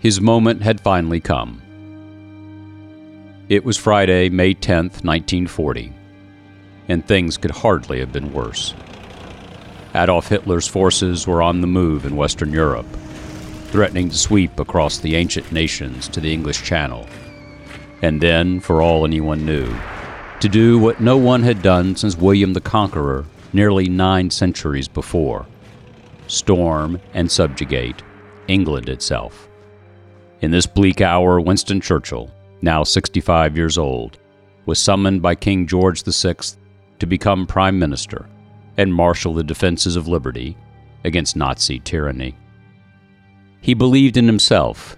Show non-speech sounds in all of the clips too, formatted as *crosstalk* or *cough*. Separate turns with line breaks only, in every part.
His moment had finally come. It was Friday, May 10th, 1940, and things could hardly have been worse. Adolf Hitler's forces were on the move in Western Europe, threatening to sweep across the ancient nations to the English Channel, and then, for all anyone knew, to do what no one had done since William the Conqueror nearly nine centuries before storm and subjugate England itself. In this bleak hour, Winston Churchill, now 65 years old, was summoned by King George VI to become Prime Minister and marshal the defenses of liberty against Nazi tyranny. He believed in himself,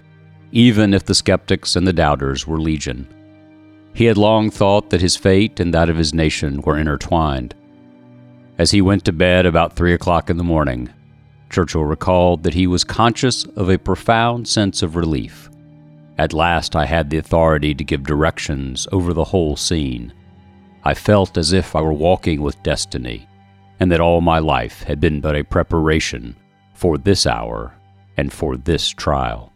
even if the skeptics and the doubters were legion. He had long thought that his fate and that of his nation were intertwined. As he went to bed about three o'clock in the morning, Churchill recalled that he was conscious of a profound sense of relief. At last I had the authority to give directions over the whole scene. I felt as if I were walking with destiny, and that all my life had been but a preparation for this hour and for this trial.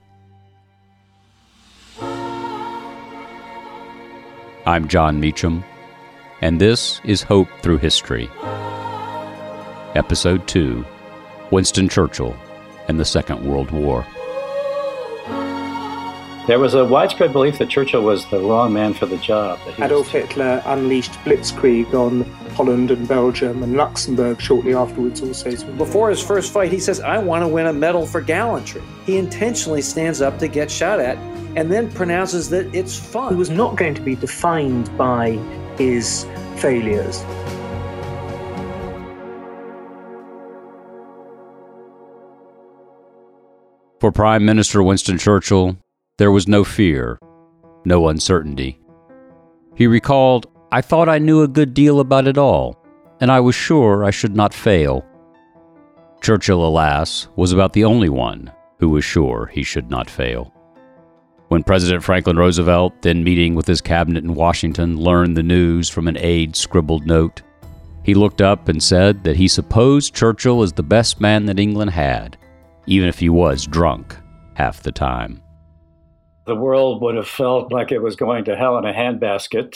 I'm Jon Meacham, and this is Hope Through History. Episode 2 Winston Churchill and the Second World War.
There was a widespread belief that Churchill was the wrong man for the job.
Adolf. Hitler unleashed blitzkrieg on Holland and Belgium and Luxembourg shortly afterwards also.
Before his first fight, he says, I want to win a medal for gallantry. He intentionally stands up to get shot at and then pronounces that it's fun.
He was not going to be defined by his failures.
For Prime Minister Winston Churchill, there was no fear, no uncertainty. He recalled, I thought I knew a good deal about it all, and I was sure I should not fail. Churchill, alas, was about the only one who was sure he should not fail. When President Franklin Roosevelt, then meeting with his cabinet in Washington, learned the news from an aide's scribbled note, he looked up and said that he supposed Churchill is the best man that England had, even if he was drunk half the time.
The world would have felt like it was going to hell in a handbasket.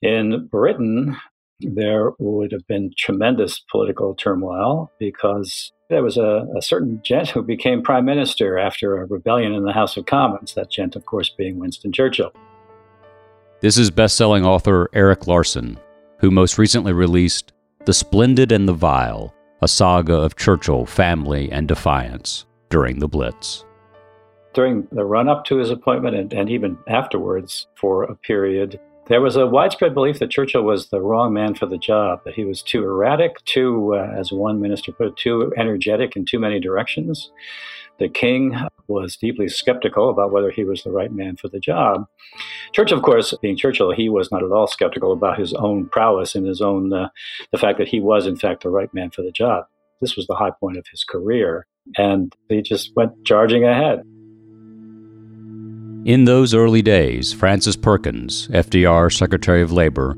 In Britain, there would have been tremendous political turmoil because there was a, a, certain gent who became prime minister after a rebellion in the House of Commons, that gent, of course, being Winston Churchill.
This is best selling author Erik Larson, who most recently released The Splendid and the Vile a saga of Churchill, family, and defiance during the Blitz.
During the run up to his appointment and, and even afterwards, for a period, there was a widespread belief that Churchill was the wrong man for the job, that he was too erratic, too, uh, as one minister put it, too energetic in too many directions. The king was deeply skeptical about whether he was the right man for the job. Churchill, of course, being Churchill, he was not at all skeptical about his own prowess and his own, uh, the fact that he was, in fact, the right man for the job. This was the high point of his career, and he just went charging ahead.
In those early days, Frances Perkins, FDR Secretary of Labor,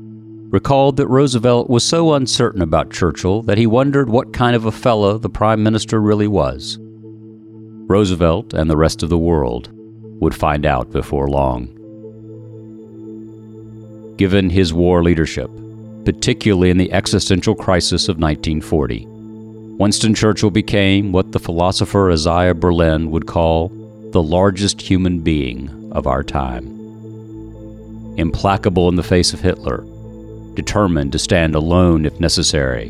recalled that Roosevelt was so uncertain about Churchill that he wondered what kind of a fellow the prime minister really was. Roosevelt and the rest of the world would find out before long. Given his war leadership, particularly in the existential crisis of 1940. Winston Churchill became what the philosopher Isaiah Berlin would call the largest human being of our time. Implacable in the face of Hitler, determined to stand alone if necessary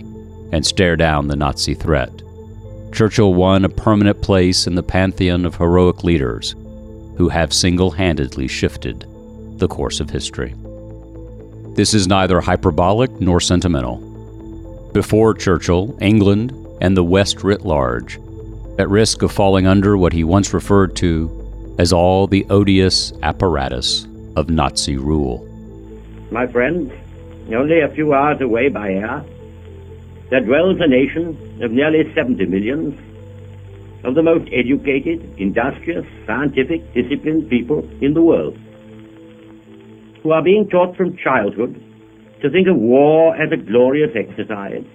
and stare down the Nazi threat, Churchill won a permanent place in the pantheon of heroic leaders who have single handedly shifted the course of history. This is neither hyperbolic nor sentimental. Before Churchill, England and the West writ large, at risk of falling under what he once referred to as all the odious apparatus of Nazi rule.
My friends, only a few hours away by air, there dwells a nation of nearly 70 millions of the most educated, industrious, scientific, disciplined people in the world, who are being taught from childhood to think of war as a glorious exercise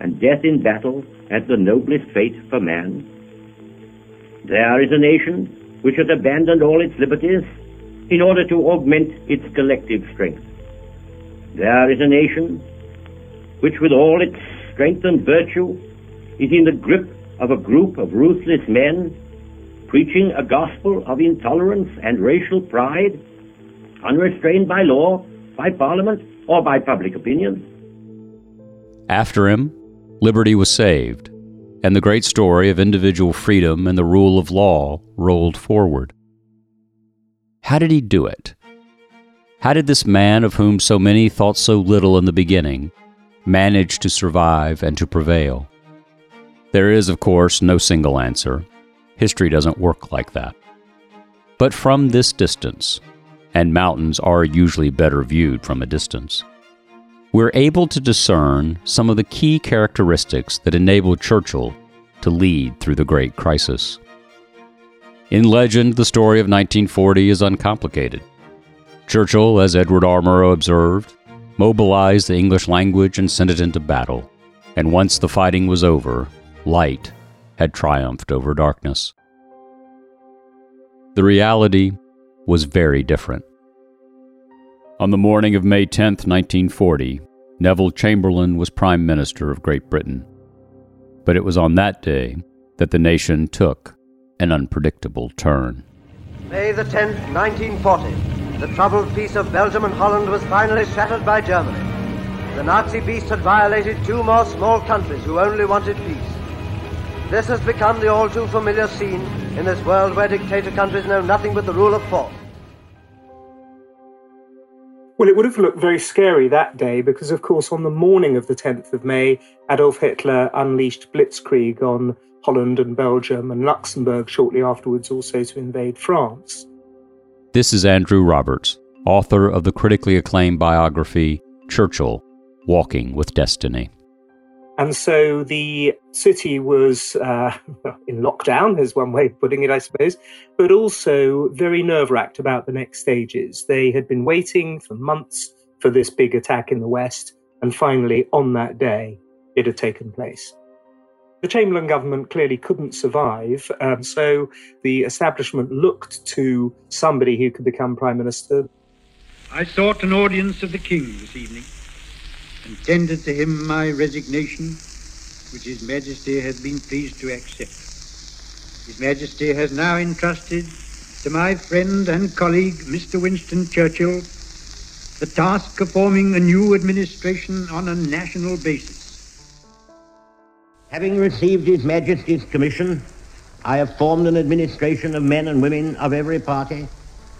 and death in battle as the noblest fate for man. There is a nation which has abandoned all its liberties in order to augment its collective strength. There is a nation which, with all its strength and virtue, is in the grip of a group of ruthless men preaching a gospel of intolerance and racial pride, unrestrained by law, by parliament, or by public opinion.
After him, liberty was saved, and the great story of individual freedom and the rule of law rolled forward. How did he do it? How did this man, of whom so many thought so little in the beginning, manage to survive and to prevail? There is, of course, no single answer. History doesn't work like that. But from this distance, and mountains are usually better viewed from a distance, we're able to discern some of the key characteristics that enabled Churchill to lead through the Great Crisis. In legend, the story of 1940 is uncomplicated. Churchill, as Edward R. Murrow observed, mobilized the English language and sent it into battle, and once the fighting was over, light had triumphed over darkness. The reality was very different. On the morning of May 10, 1940, Neville Chamberlain was Prime Minister of Great Britain. But it was on that day that the nation took an unpredictable turn.
May the 10th, 1940. The troubled peace of Belgium and Holland was finally shattered by Germany. The Nazi beast had violated two more small countries who only wanted peace. This has become the all too familiar scene in this world where dictator countries know nothing but the rule of force.
Well, it would have looked very scary that day because, of course, on the morning of the 10th of May, Adolf Hitler unleashed blitzkrieg on Holland and Belgium and Luxembourg shortly afterwards also to invade France.
This is Andrew Roberts, author of the critically acclaimed biography Churchill Walking with Destiny.
And so the city was uh, *laughs* in lockdown, is one way of putting it, I suppose, but also very nerve wracked about the next stages. They had been waiting for months for this big attack in the West, and finally, on that day, it had taken place. The Chamberlain government clearly couldn't survive, um, so the establishment looked to somebody who could become prime minister.
I sought an audience of the king this evening and tendered to him my resignation, which His Majesty has been pleased to accept. His Majesty has now entrusted to my friend and colleague, Mr. Winston Churchill, the task of forming a new administration on a national basis.
Having received His Majesty's commission, I have formed an administration of men and women of every party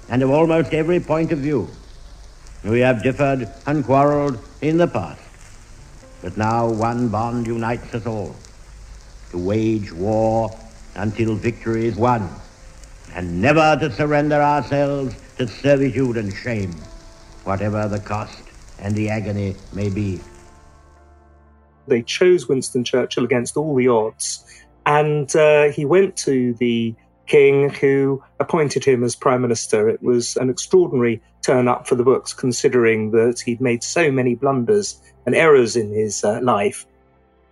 and of almost every point of view. We have differed and quarrelled in the past, but now one bond unites us all to wage war until victory is won, and never to surrender ourselves to servitude and shame, whatever the cost and the agony may be.
They chose Winston Churchill against all the odds. And uh, he went to the king who appointed him as prime minister. It was an extraordinary turn up for the books, considering that he'd made so many blunders and errors in his uh, life.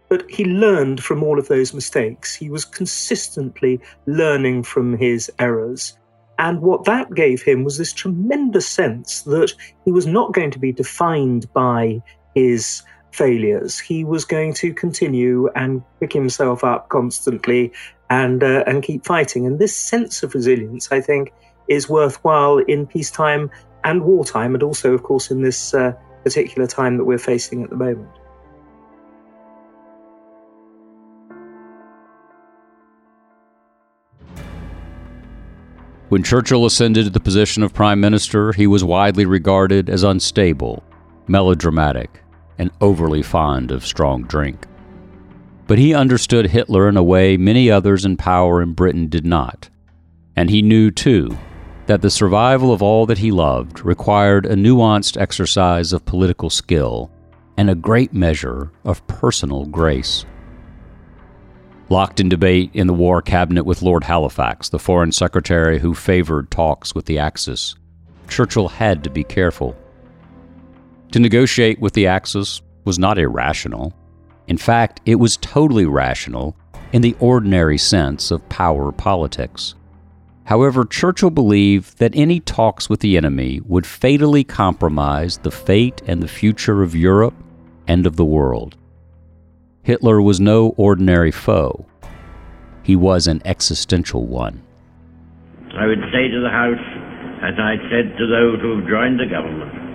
But he learned from all of those mistakes. He was consistently learning from his errors. And what that gave him was this tremendous sense that he was not going to be defined by his failures. He was going to continue and pick himself up constantly and uh, and keep fighting. And this sense of resilience, I think, is worthwhile in peacetime and wartime, and also, of course, in this uh, particular time that we're facing at the moment.
When Churchill ascended to the position of prime minister, he was widely regarded as unstable, melodramatic, and overly fond of strong drink. But he understood Hitler in a way many others in power in Britain did not. And he knew, too, that the survival of all that he loved required a nuanced exercise of political skill and a great measure of personal grace. Locked in debate in the War Cabinet with Lord Halifax, the Foreign Secretary who favored talks with the Axis, Churchill had to be careful. To negotiate with the Axis was not irrational. In fact, it was totally rational in the ordinary sense of power politics. However, Churchill believed that any talks with the enemy would fatally compromise the fate and the future of Europe and of the world. Hitler was no ordinary foe. He was an existential one.
I would say to the House, as I said to those who have joined the government,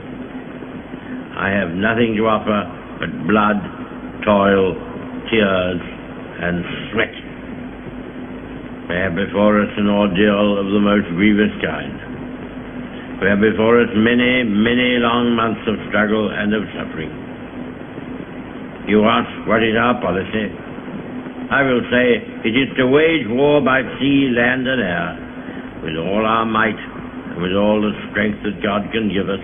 I have nothing to offer but blood, toil, tears, and sweat. We have before us an ordeal of the most grievous kind. We have before us many, many long months of struggle and of suffering. You ask, what is our policy? I will say, it is to wage war by sea, land, and air, with all our might, and with all the strength that God can give us.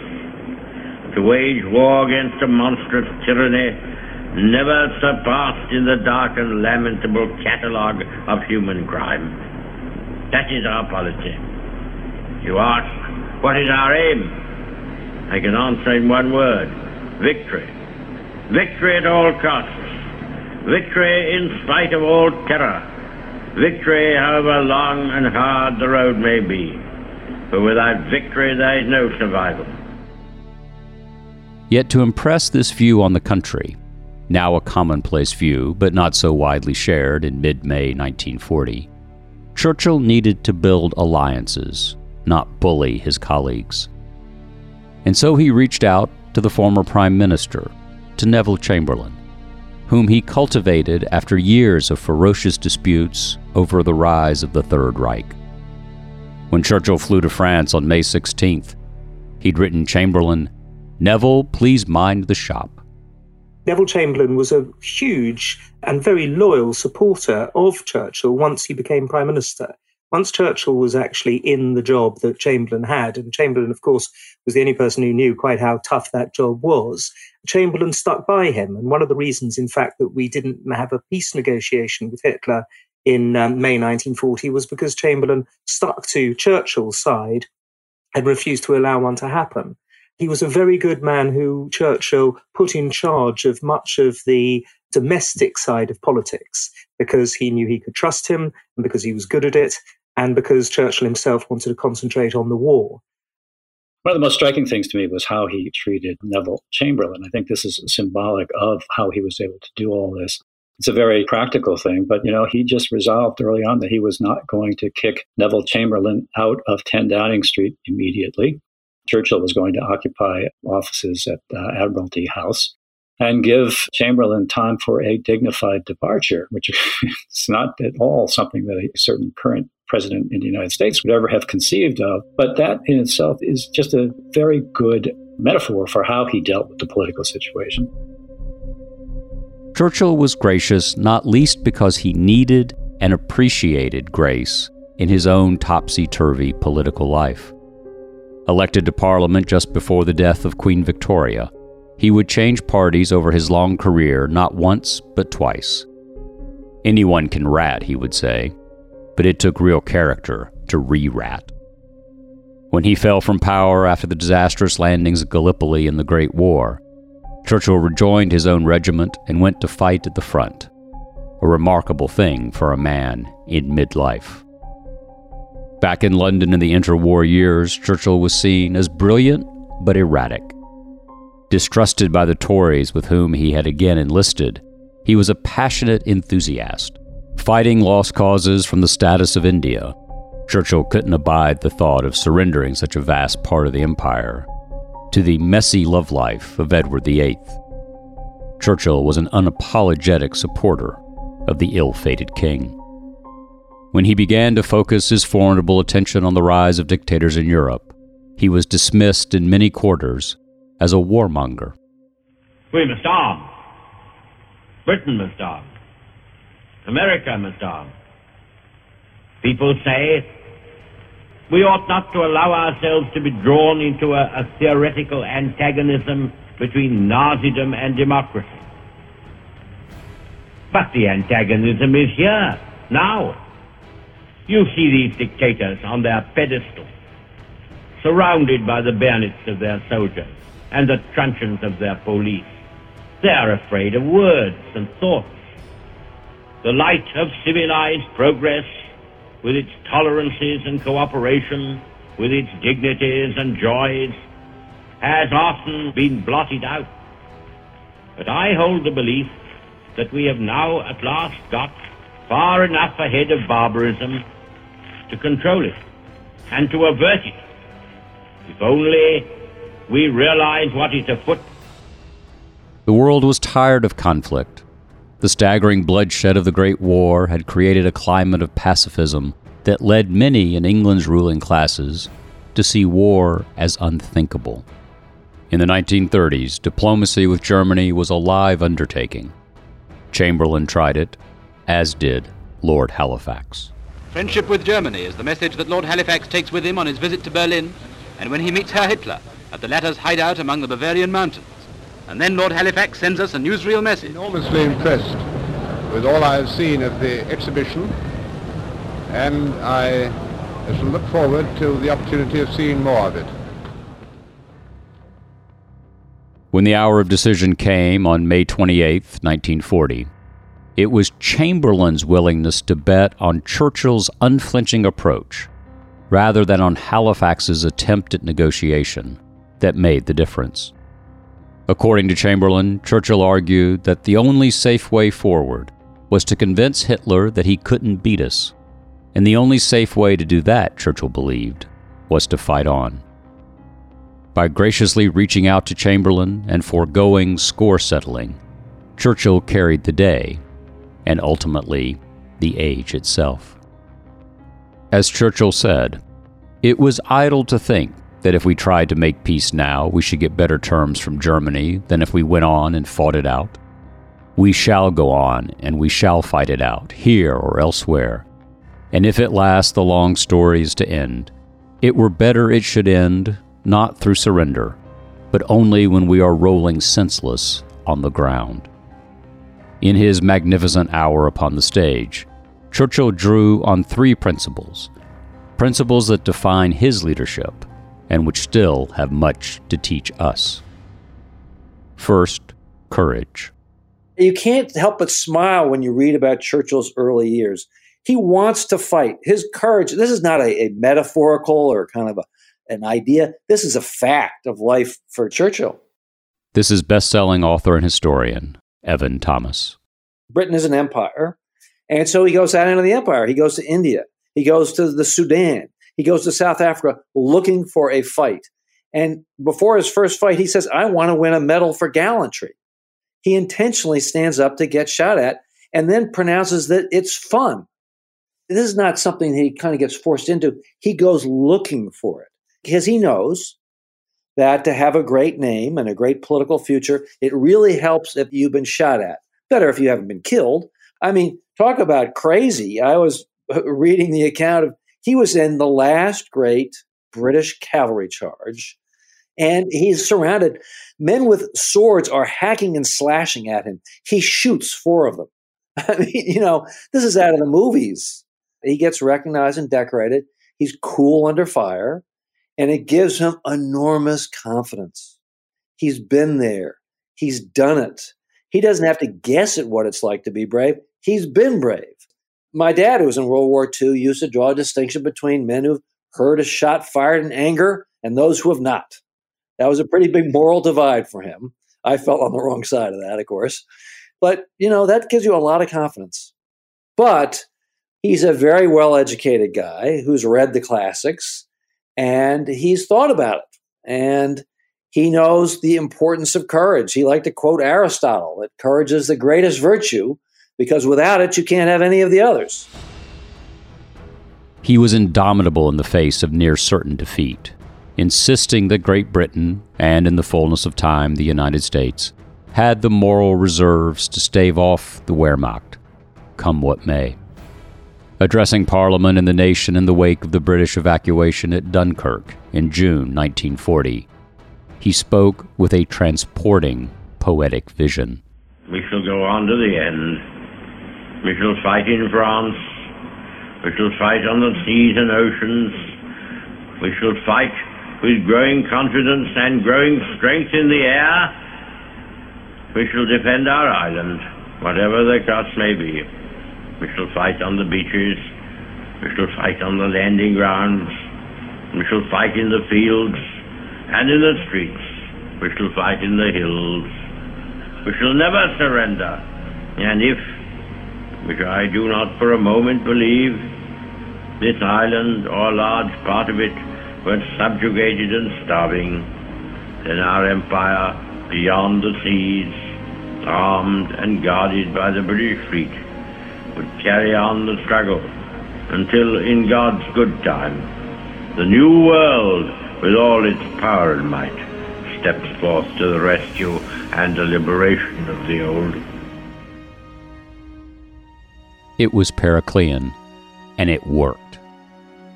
To wage war against a monstrous tyranny never surpassed in the dark and lamentable catalogue of human crime. That is our policy. You ask, what is our aim? I can answer in one word victory. Victory at all costs. Victory in spite of all terror. Victory, however long and hard the road may be. For without victory, there is no survival.
Yet to impress this view on the country, now a commonplace view, but not so widely shared in mid May 1940, Churchill needed to build alliances, not bully his colleagues. And so he reached out to the former Prime Minister, to Neville Chamberlain, whom he cultivated after years of ferocious disputes over the rise of the Third Reich. When Churchill flew to France on May 16th, he'd written Chamberlain, Neville, please mind the shop.
Neville Chamberlain was a huge and very loyal supporter of Churchill once he became Prime Minister once Churchill was actually in the job that Chamberlain had, and Chamberlain, of course, was the only person who knew quite how tough that job was, Chamberlain stuck by him. And one of the reasons, in fact, that we didn't have a peace negotiation with Hitler in um, May 1940 was because Chamberlain stuck to Churchill's side and refused to allow one to happen. He was a very good man who Churchill put in charge of much of the domestic side of politics because he knew he could trust him and because he was good at it and because Churchill himself wanted to concentrate on the war.
One of the most striking things to me was how he treated Neville Chamberlain. I think this is symbolic of how he was able to do all this. It's a very practical thing, but you know, he just resolved early on that he was not going to kick Neville Chamberlain out of 10 Downing Street immediately. Churchill was going to occupy offices at uh, Admiralty House and give Chamberlain time for a dignified departure, which *laughs* is not at all something that a certain current president in the United States would ever have conceived of. But that in itself is just a very good metaphor for how he dealt with the political situation.
Churchill was gracious not least because he needed and appreciated grace in his own topsy turvy political life. Elected to Parliament just before the death of Queen Victoria, he would change parties over his long career not once, but twice. Anyone can rat, he would say, but it took real character to re rat. When he fell from power after the disastrous landings at Gallipoli in the Great War, Churchill rejoined his own regiment and went to fight at the front, a remarkable thing for a man in midlife. Back in London in the interwar years, Churchill was seen as brilliant but erratic. Distrusted by the Tories with whom he had again enlisted, he was a passionate enthusiast, fighting lost causes from the status of India. Churchill couldn't abide the thought of surrendering such a vast part of the empire to the messy love life of Edward VIII. Churchill was an unapologetic supporter of the ill fated king. When he began to focus his formidable attention on the rise of dictators in Europe, he was dismissed in many quarters as a warmonger.
We must arm. Britain must arm. America must arm. People say we ought not to allow ourselves to be drawn into a, a theoretical antagonism between Nazism and democracy. But the antagonism is here, now. You see these dictators on their pedestal, surrounded by the bayonets of their soldiers and the truncheons of their police. They are afraid of words and thoughts. The light of civilized progress, with its tolerances and cooperation, with its dignities and joys, has often been blotted out. But I hold the belief that we have now at last got far enough ahead of barbarism to control it and to avert it. If only we realize what is afoot.
The world was tired of conflict. The staggering bloodshed of the Great War had created a climate of pacifism that led many in England's ruling classes to see war as unthinkable. In the 1930s, diplomacy with Germany was a live undertaking. Chamberlain tried it, as did Lord Halifax.
Friendship with Germany is the message that Lord Halifax takes with him on his visit to Berlin and when he meets Herr Hitler at the latter's hideout among the Bavarian mountains. And then Lord Halifax sends us a newsreel message.
Enormously impressed with all I have seen of the exhibition, and I shall look forward to the opportunity of seeing more of it.
When the hour of decision came on May 28, 1940, it was Chamberlain's willingness to bet on Churchill's unflinching approach rather than on Halifax's attempt at negotiation that made the difference. According to Chamberlain, Churchill argued that the only safe way forward was to convince Hitler that he couldn't beat us, and the only safe way to do that, Churchill believed, was to fight on. By graciously reaching out to Chamberlain and foregoing score settling, Churchill carried the day, and ultimately the age itself. As Churchill said, it was idle to think that if we tried to make peace now, we should get better terms from Germany than if we went on and fought it out. We shall go on, and we shall fight it out, here or elsewhere. And if it last the long story is to end, it were better it should end not through surrender, but only when we are rolling senseless on the ground. In his magnificent hour upon the stage, Churchill drew on three principles principles that define his leadership and which still have much to teach us. First, courage.
You can't help but smile when you read about Churchill's early years. He wants to fight. His courage, this is not a, a metaphorical or kind of a, an idea. This is a fact of life for Churchill.
This is best selling author and historian, Evan Thomas.
Britain is an empire. And so he goes out into the empire. He goes to India. He goes to the Sudan. He goes to South Africa looking for a fight. And before his first fight, he says, I want to win a medal for gallantry. He intentionally stands up to get shot at and then pronounces that it's fun. This is not something he kind of gets forced into. He goes looking for it because he knows that to have a great name and a great political future, it really helps if you've been shot at. Better if you haven't been killed. I mean, talk about crazy. I was *laughs* reading the account of he was in the last great British cavalry charge, and he's surrounded. Men with swords are hacking and slashing at him. He shoots four of them. *laughs* I mean, you know, this is out of the movies. He gets recognized and decorated. He's cool under fire, and it gives him enormous confidence. He's been there, he's done it. He doesn't have to guess at what it's like to be brave. He's been brave. My dad, who was in World War II, used to draw a distinction between men who've heard a shot fired in anger and those who have not. That was a pretty big moral divide for him. I felt on the wrong side of that, of course. But, you know, that gives you a lot of confidence. But he's a very well educated guy who's read the classics and he's thought about it. And he knows the importance of courage. He liked to quote Aristotle that courage is the greatest virtue because without it, you can't have any of the others.
He was indomitable in the face of near certain defeat, insisting that Great Britain, and in the fullness of time the United States, had the moral reserves to stave off the Wehrmacht, come what may. Addressing Parliament and the nation in the wake of the British evacuation at Dunkirk in June 1940, he spoke with a transporting poetic vision.
We shall go on to the end. We shall fight in France. We shall fight on the seas and oceans. We shall fight with growing confidence and growing strength in the air. We shall defend our island, whatever the cost may be. We shall fight on the beaches. We shall fight on the landing grounds. We shall fight in the fields and in the streets. We shall fight in the hills. We shall never surrender. And if, which I do not for a moment believe, this island or a large part of it were subjugated and starving, then our empire beyond the seas, armed and guarded by the British fleet, would carry on the struggle until, in God's good time, the new world, with all its power and might, steps forth to the rescue and the liberation of the old.
It was Periclean, and it worked.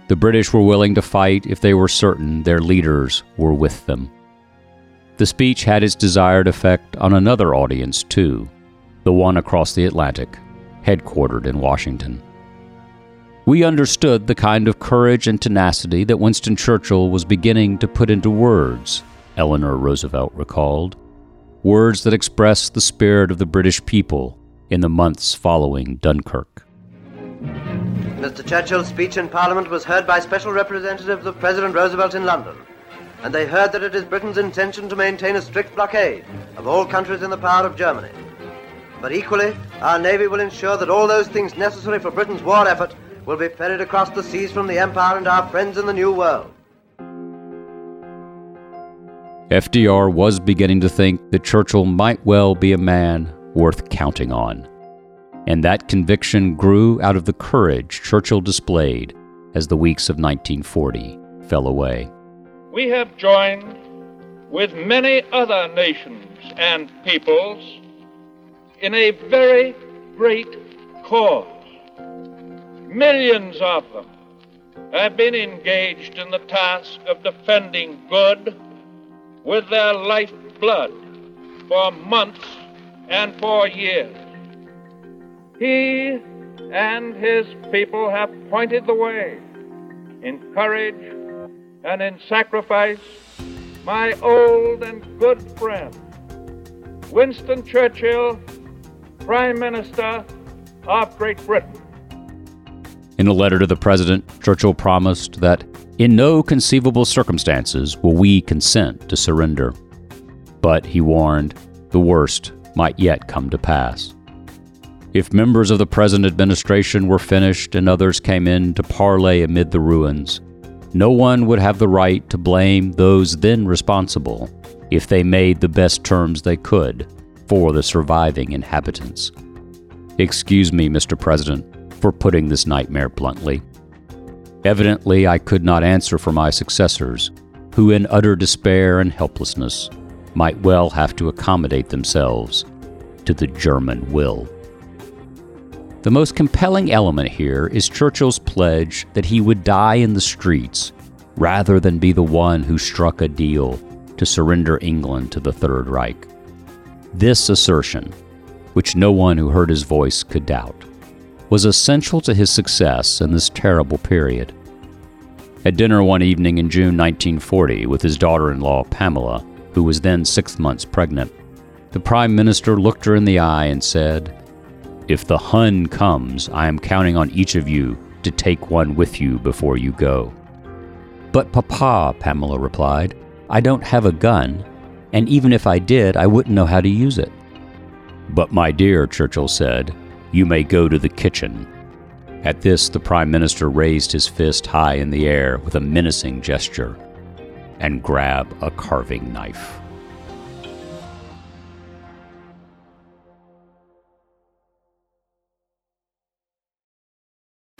The British were willing to fight if they were certain their leaders were with them. The speech had its desired effect on another audience, too, the one across the Atlantic, headquartered in Washington. We understood the kind of courage and tenacity that Winston Churchill was beginning to put into words, Eleanor Roosevelt recalled, words that expressed the spirit of the British people in the months following Dunkirk.
Mr. Churchill's speech in Parliament was heard by special representatives of President Roosevelt in London, and they heard that it is Britain's intention to maintain a strict blockade of all countries in the power of Germany. But equally, our Navy will ensure that all those things necessary for Britain's war effort will be ferried across the seas from the Empire and our friends in the New World.
FDR was beginning to think that Churchill might well be a man worth counting on. And that conviction grew out of the courage Churchill displayed as the weeks of 1940 fell away.
We have joined with many other nations and peoples in a very great cause. Millions of them have been engaged in the task of defending good with their lifeblood for months and for years. He and his people have pointed the way in courage and in sacrifice. My old and good friend, Winston Churchill, Prime Minister of Great Britain.
In a letter to the President, Churchill promised that in no conceivable circumstances will we consent to surrender. But, he warned, the worst might yet come to pass. If members of the present administration were finished and others came in to parley amid the ruins, no one would have the right to blame those then responsible if they made the best terms they could for the surviving inhabitants. Excuse me, Mr. President, for putting this nightmare bluntly. Evidently, I could not answer for my successors, who, in utter despair and helplessness, might well have to accommodate themselves to the German will. The most compelling element here is Churchill's pledge that he would die in the streets rather than be the one who struck a deal to surrender England to the Third Reich. This assertion, which no one who heard his voice could doubt, was essential to his success in this terrible period. At dinner one evening in June 1940 with his daughter in law, Pamela, who was then six months pregnant, the Prime Minister looked her in the eye and said, if the Hun comes, I am counting on each of you to take one with you before you go. But, Papa, Pamela replied, I don't have a gun, and even if I did, I wouldn't know how to use it. But, my dear, Churchill said, you may go to the kitchen. At this, the Prime Minister raised his fist high in the air with a menacing gesture and grabbed a carving knife.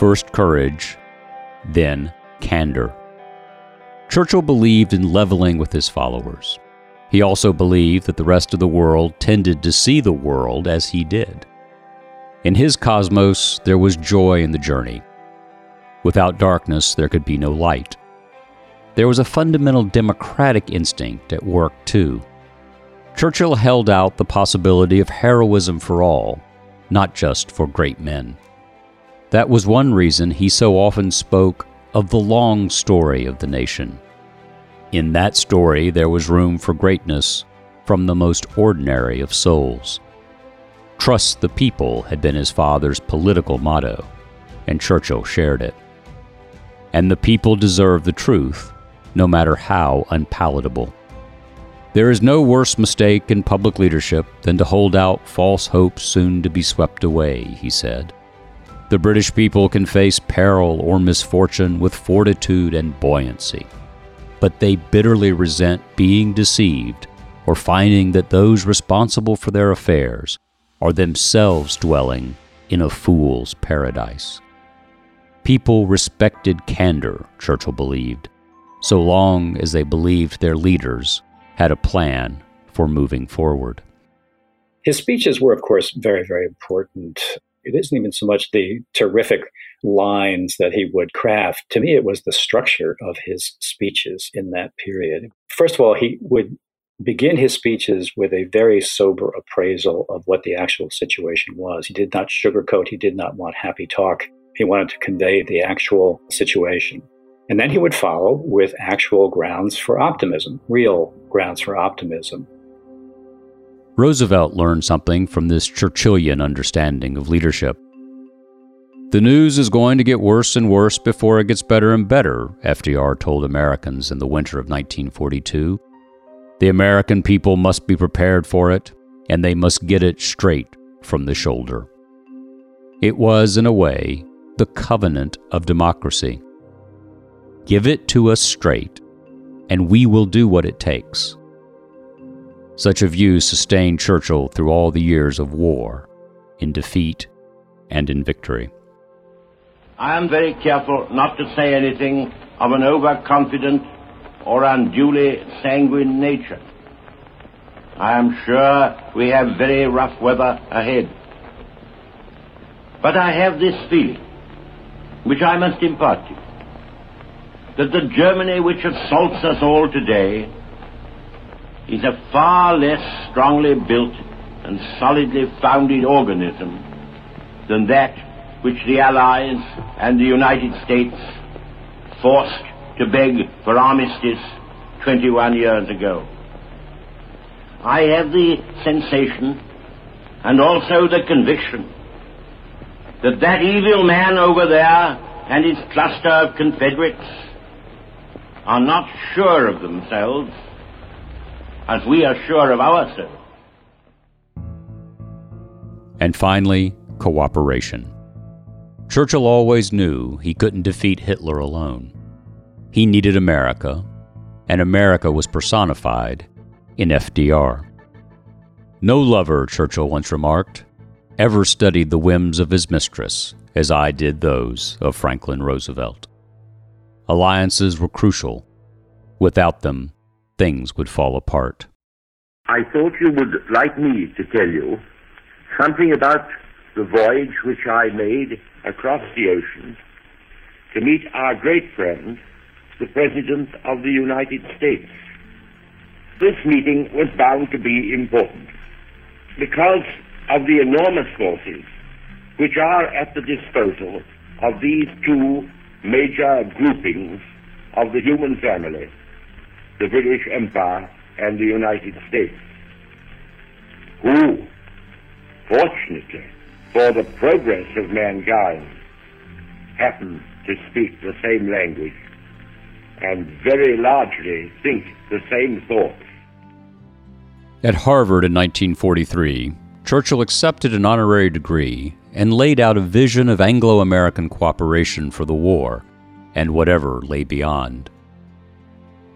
First courage, then candor. Churchill believed in leveling with his followers. He also believed that the rest of the world tended to see the world as he did. In his cosmos, there was joy in the journey. Without darkness, there could be no light. There was a fundamental democratic instinct at work, too. Churchill held out the possibility of heroism for all, not just for great men. That was one reason he so often spoke of the long story of the nation. In that story, there was room for greatness from the most ordinary of souls. Trust the people had been his father's political motto, and Churchill shared it. And the people deserve the truth, no matter how unpalatable. There is no worse mistake in public leadership than to hold out false hopes soon to be swept away, he said. The British people can face peril or misfortune with fortitude and buoyancy, but they bitterly resent being deceived or finding that those responsible for their affairs are themselves dwelling in a fool's paradise. People respected candor, Churchill believed, so long as they believed their leaders had a plan for moving forward.
His speeches were, of course, very, very important it isn't even so much the terrific lines that he would craft. To me, it was the structure of his speeches in that period. First of all, he would begin his speeches with a very sober appraisal of what the actual situation was. He did not sugarcoat, he did not want happy talk. He wanted to convey the actual situation. And then he would follow with actual grounds for optimism, real grounds for optimism.
Roosevelt learned something from this Churchillian understanding of leadership. The news is going to get worse and worse before it gets better and better, FDR told Americans in the winter of 1942. The American people must be prepared for it, and they must get it straight from the shoulder. It was, in a way, the covenant of democracy. Give it to us straight, and we will do what it takes. Such a view sustained Churchill through all the years of war, in defeat and in victory.
I am very careful not to say anything of an overconfident or unduly sanguine nature. I am sure we have very rough weather ahead. But I have this feeling, which I must impart to you, that the Germany which assaults us all today is a far less strongly built and solidly founded organism than that which the Allies and the United States forced to beg for armistice 21 years ago. I have the sensation and also the conviction that that evil man over there and his cluster of confederates are not sure of themselves as we are sure of ourselves.
And finally, cooperation. Churchill always knew he couldn't defeat Hitler alone. He needed America, and America was personified in FDR. No lover, Churchill once remarked, ever studied the whims of his mistress as I did those of Franklin Roosevelt. Alliances were crucial. Without them, things would fall apart.
I thought you would like me to tell you something about the voyage which I made across the ocean to meet our great friend, the President of the United States. This meeting was bound to be important because of the enormous forces which are at the disposal of these two major groupings of the human family, the British Empire and the United States, who, fortunately for the progress of mankind, happen to speak the same language and very largely think the same thoughts.
At Harvard in 1943, Churchill accepted an honorary degree and laid out a vision of Anglo American cooperation for the war and whatever lay beyond.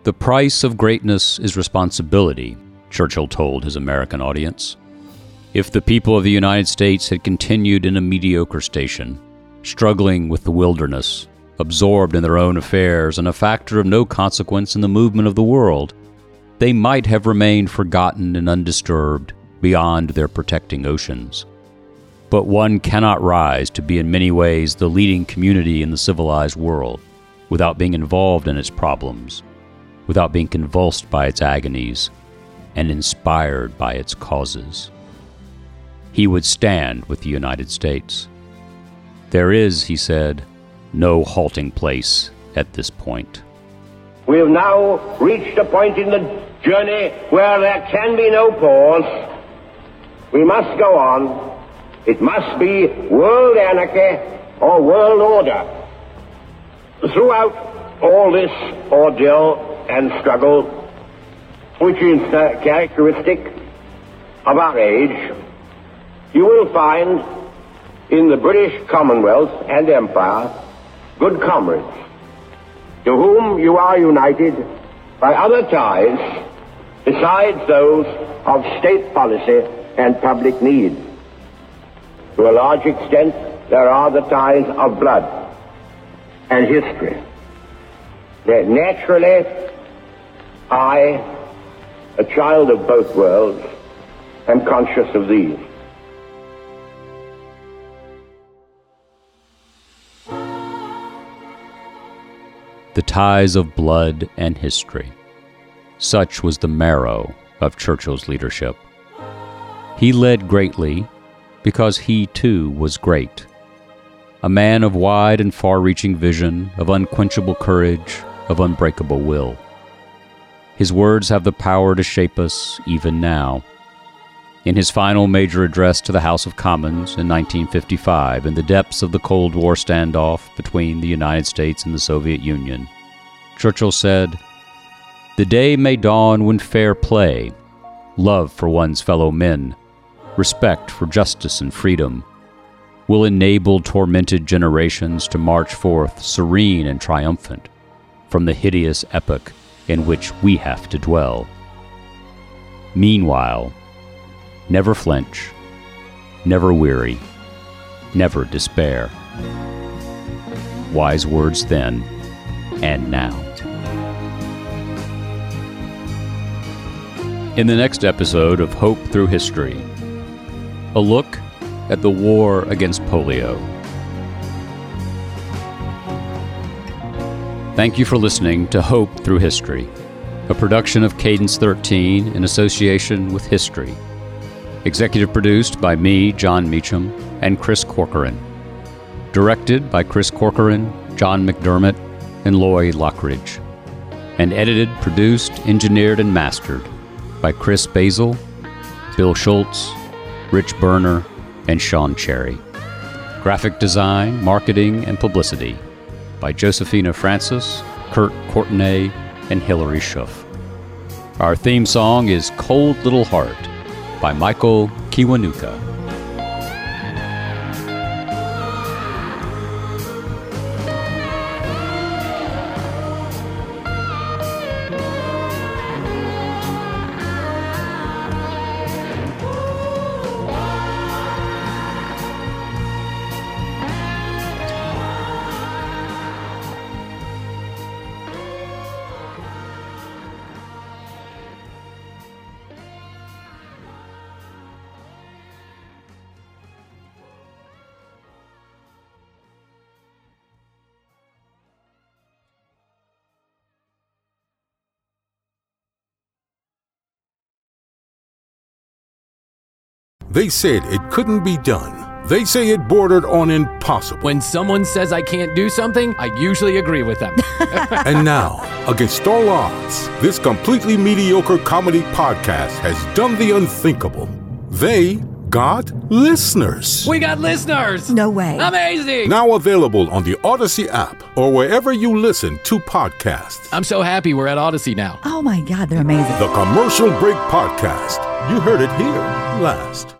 The price of greatness is responsibility, Churchill told his American audience. If the people of the United States had continued in a mediocre station, struggling with the wilderness, absorbed in their own affairs and a factor of no consequence in the movement of the world, they might have remained forgotten and undisturbed beyond their protecting oceans. But one cannot rise to be in many ways the leading community in the civilized world without being involved in its problems, without being convulsed by its agonies, and inspired by its causes. He would stand with the United States. There is, he said, no halting place at this point.
We have now reached a point in the journey where there can be no pause. We must go on. It must be world anarchy or world order. Throughout all this ordeal and struggle, which is uh, characteristic of our age, you will find in the British Commonwealth and Empire good comrades to whom you are united by other ties besides those of state policy and public need. To a large extent, there are the ties of blood and history. That naturally, I, a child of both worlds, am conscious of these.
the ties of blood and history. Such was the marrow of Churchill's leadership. He led greatly because he too was great. A man of wide and far reaching vision, of unquenchable courage, of unbreakable will. His words have the power to shape us even now. In his final major address to the House of Commons in 1955, in the depths of the Cold War standoff between the United States and the Soviet Union, Churchill said, The day may dawn when fair play, love for one's fellow men, respect for justice and freedom, will enable tormented generations to march forth serene and triumphant from the hideous epoch in which we have to dwell. Meanwhile, never flinch, never weary, never despair. Wise words then and now. In the next episode of Hope Through History, a look at the war against polio. Thank you for listening to Hope Through History, a production of Cadence 13 in association with History. Executive produced by me, Jon Meacham, and Chris Corcoran. Directed by Chris Corcoran, John McDermott, and Loy Lockridge. And edited, produced, engineered, and mastered by Chris Basil, Bill Schultz, Rich Berner, and Sean Cherry. Graphic design, marketing, and publicity by Josephina Francis, Kurt Courtenay, and Hilary Schuff. Our theme song is Cold Little Heart by Michael Kiwanuka.
They said it couldn't be done. They say it bordered on impossible.
When someone says I can't do something, I usually agree with them. *laughs*
and now, against all odds, this completely mediocre comedy podcast has done the unthinkable. They got listeners.
We got listeners.
No way.
Amazing.
Now available on the Odyssey app or wherever you listen to podcasts.
I'm so happy we're at Odyssey now.
Oh my God, they're amazing.
The Commercial Break Podcast. You heard it here last.